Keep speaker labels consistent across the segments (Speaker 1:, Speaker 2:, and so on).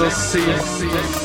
Speaker 1: ecstasy.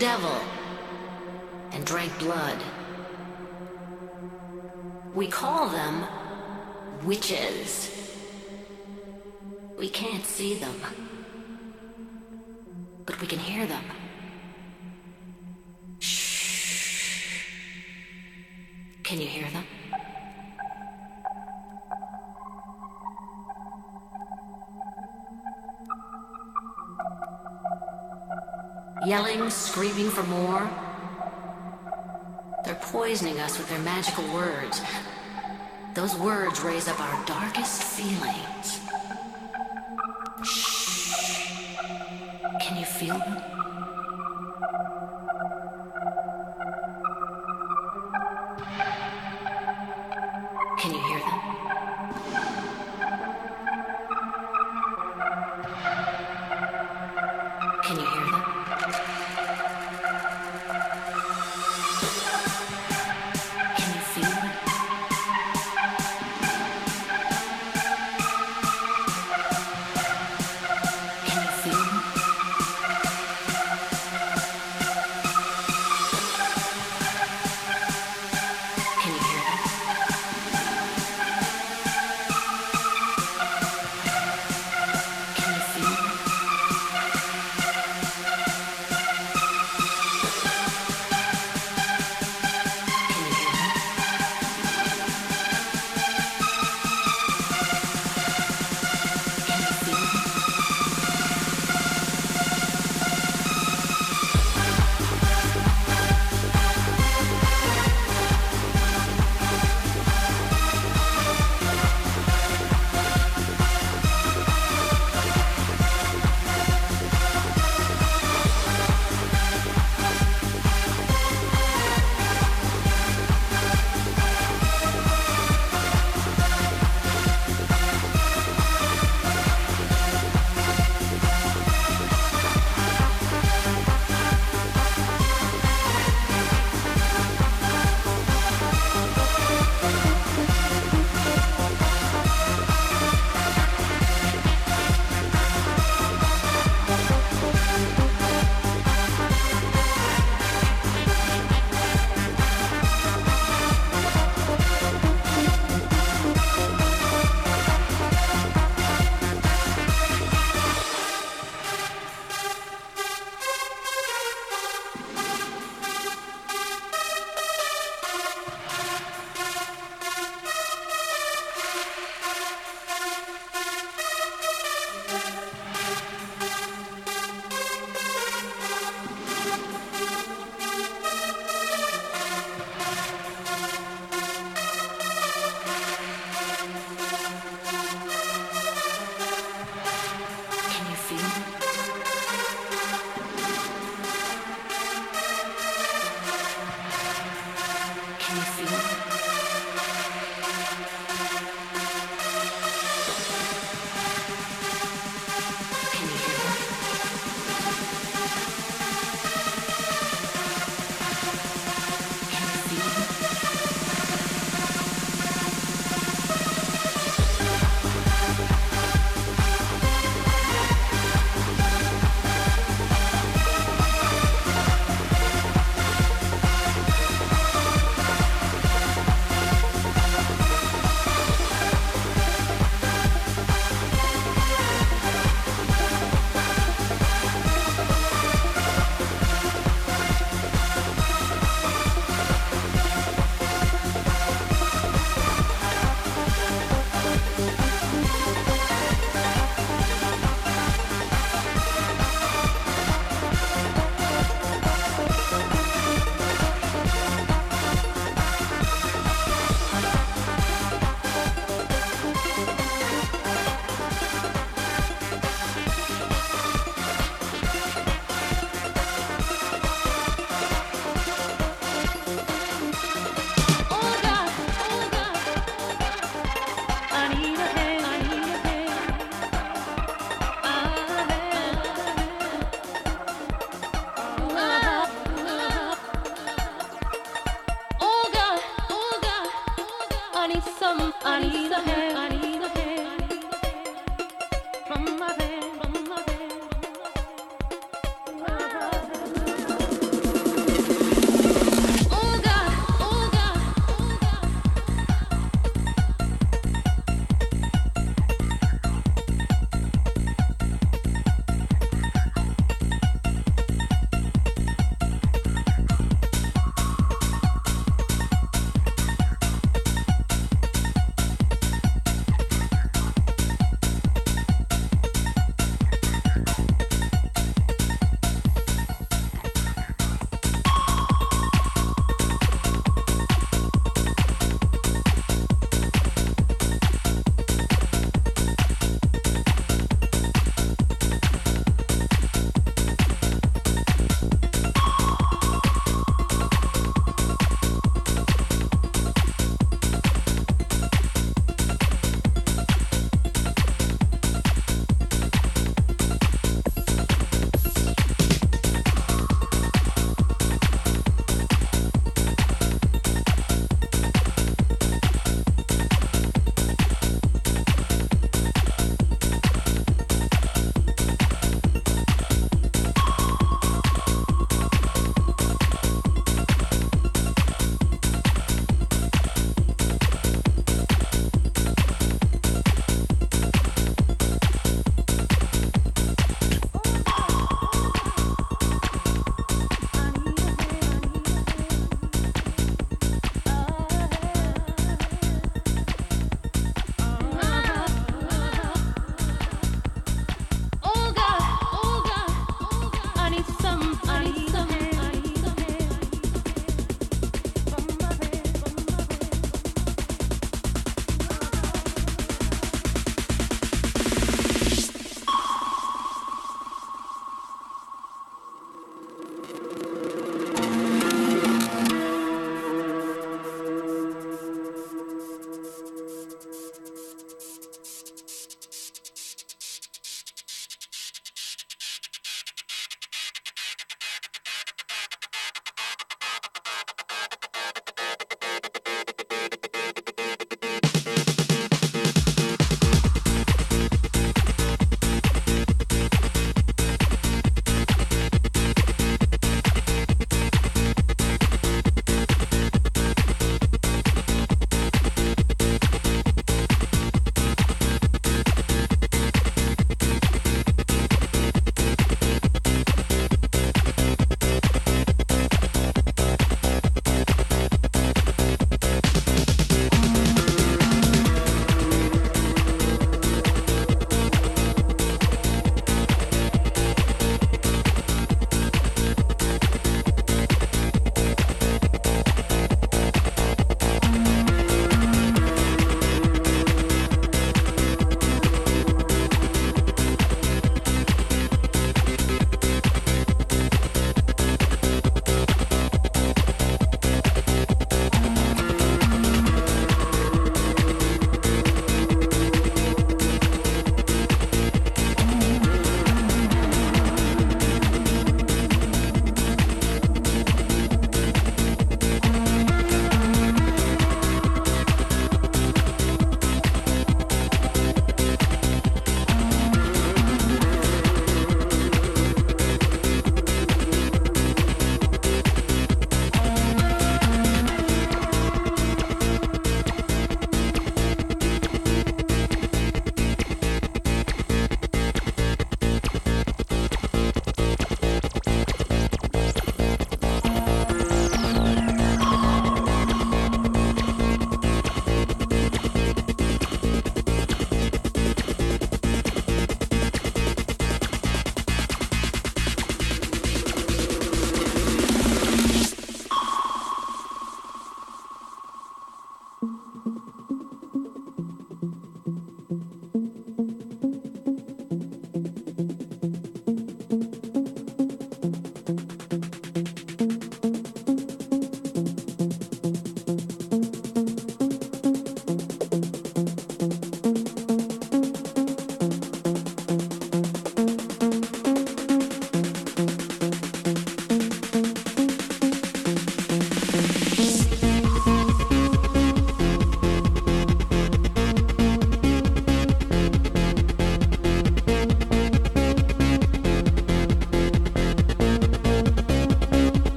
Speaker 2: devil. yelling, screaming for more. They're poisoning us with their magical words. Those words raise up our darkest feelings. Shh. Can you feel them?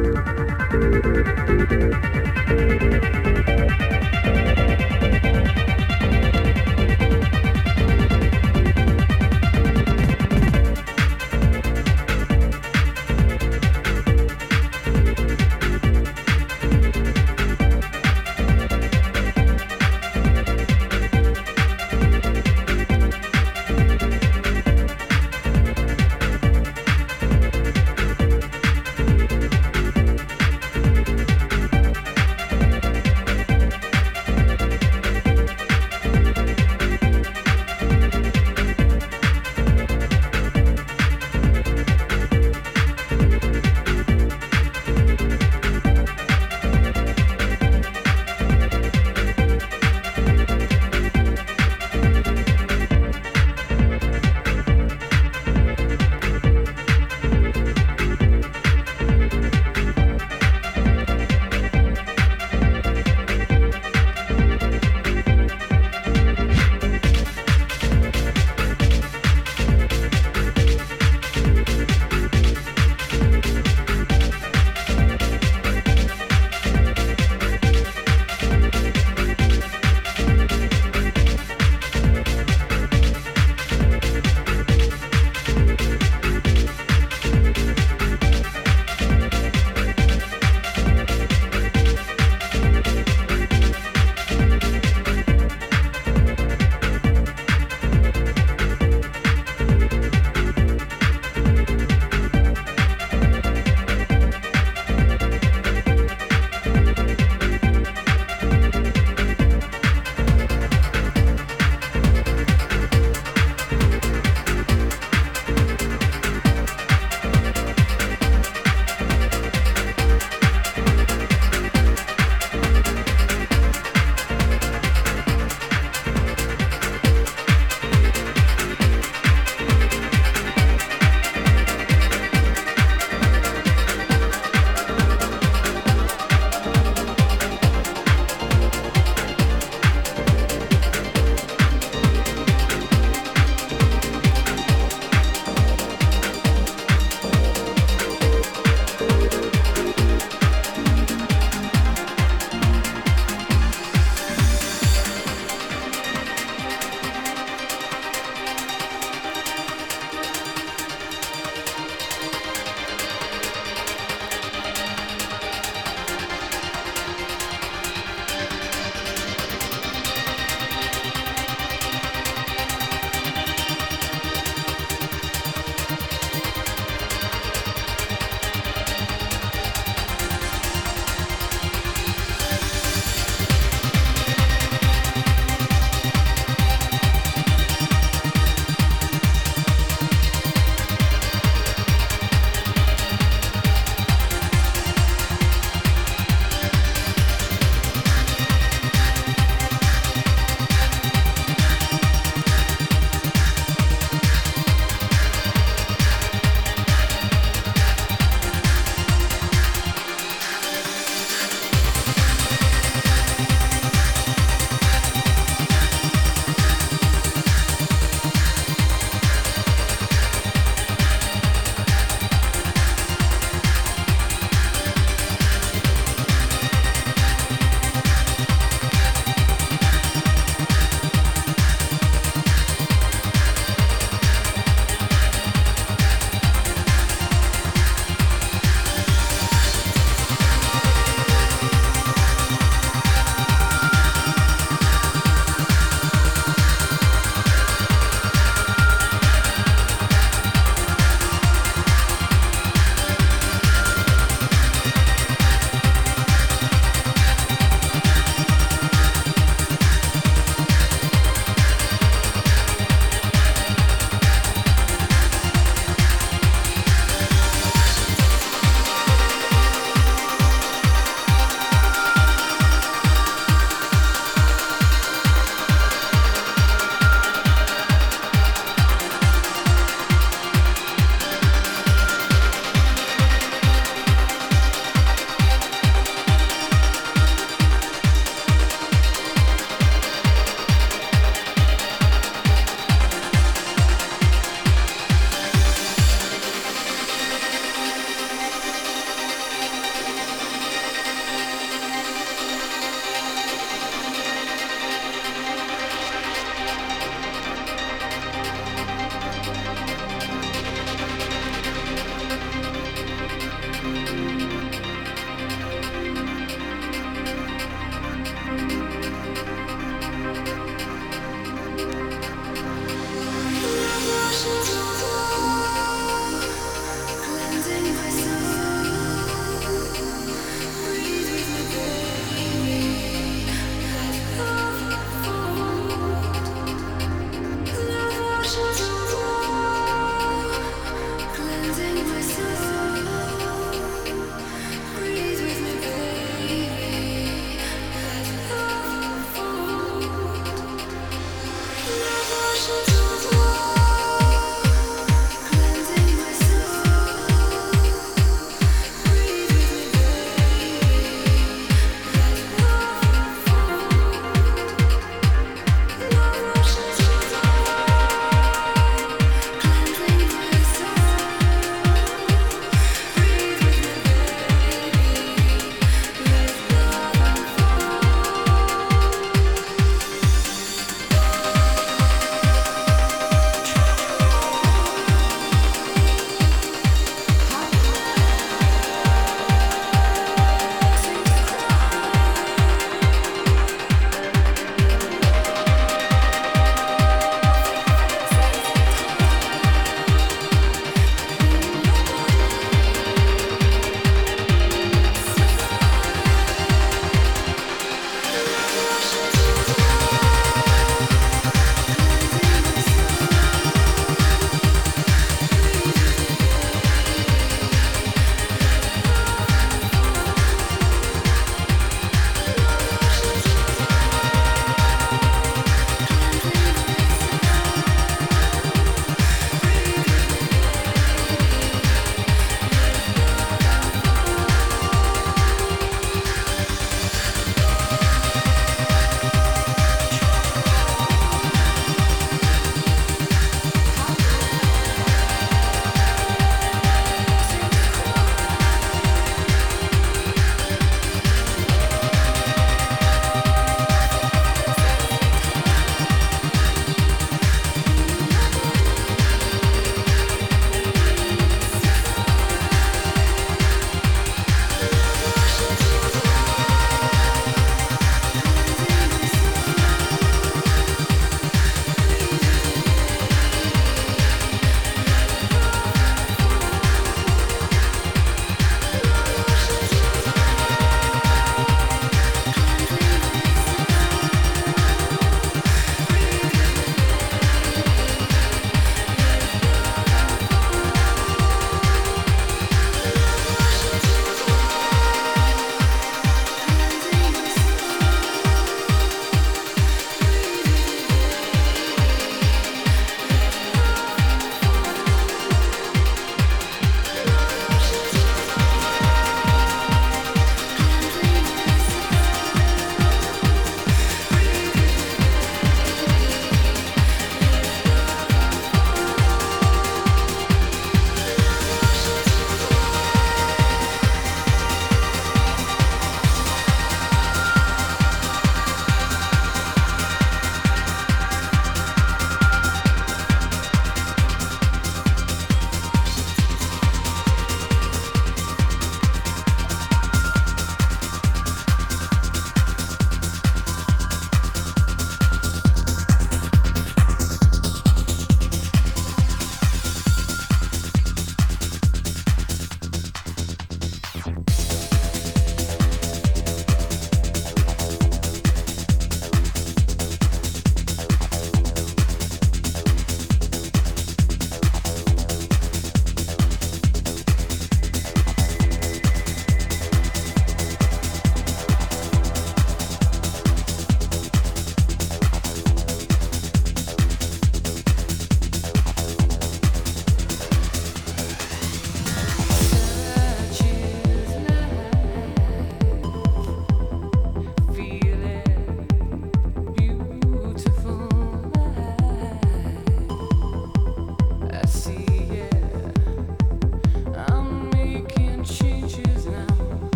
Speaker 2: Thank you.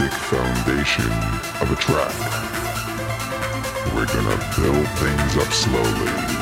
Speaker 3: basic foundation of a track. We're gonna build things up slowly.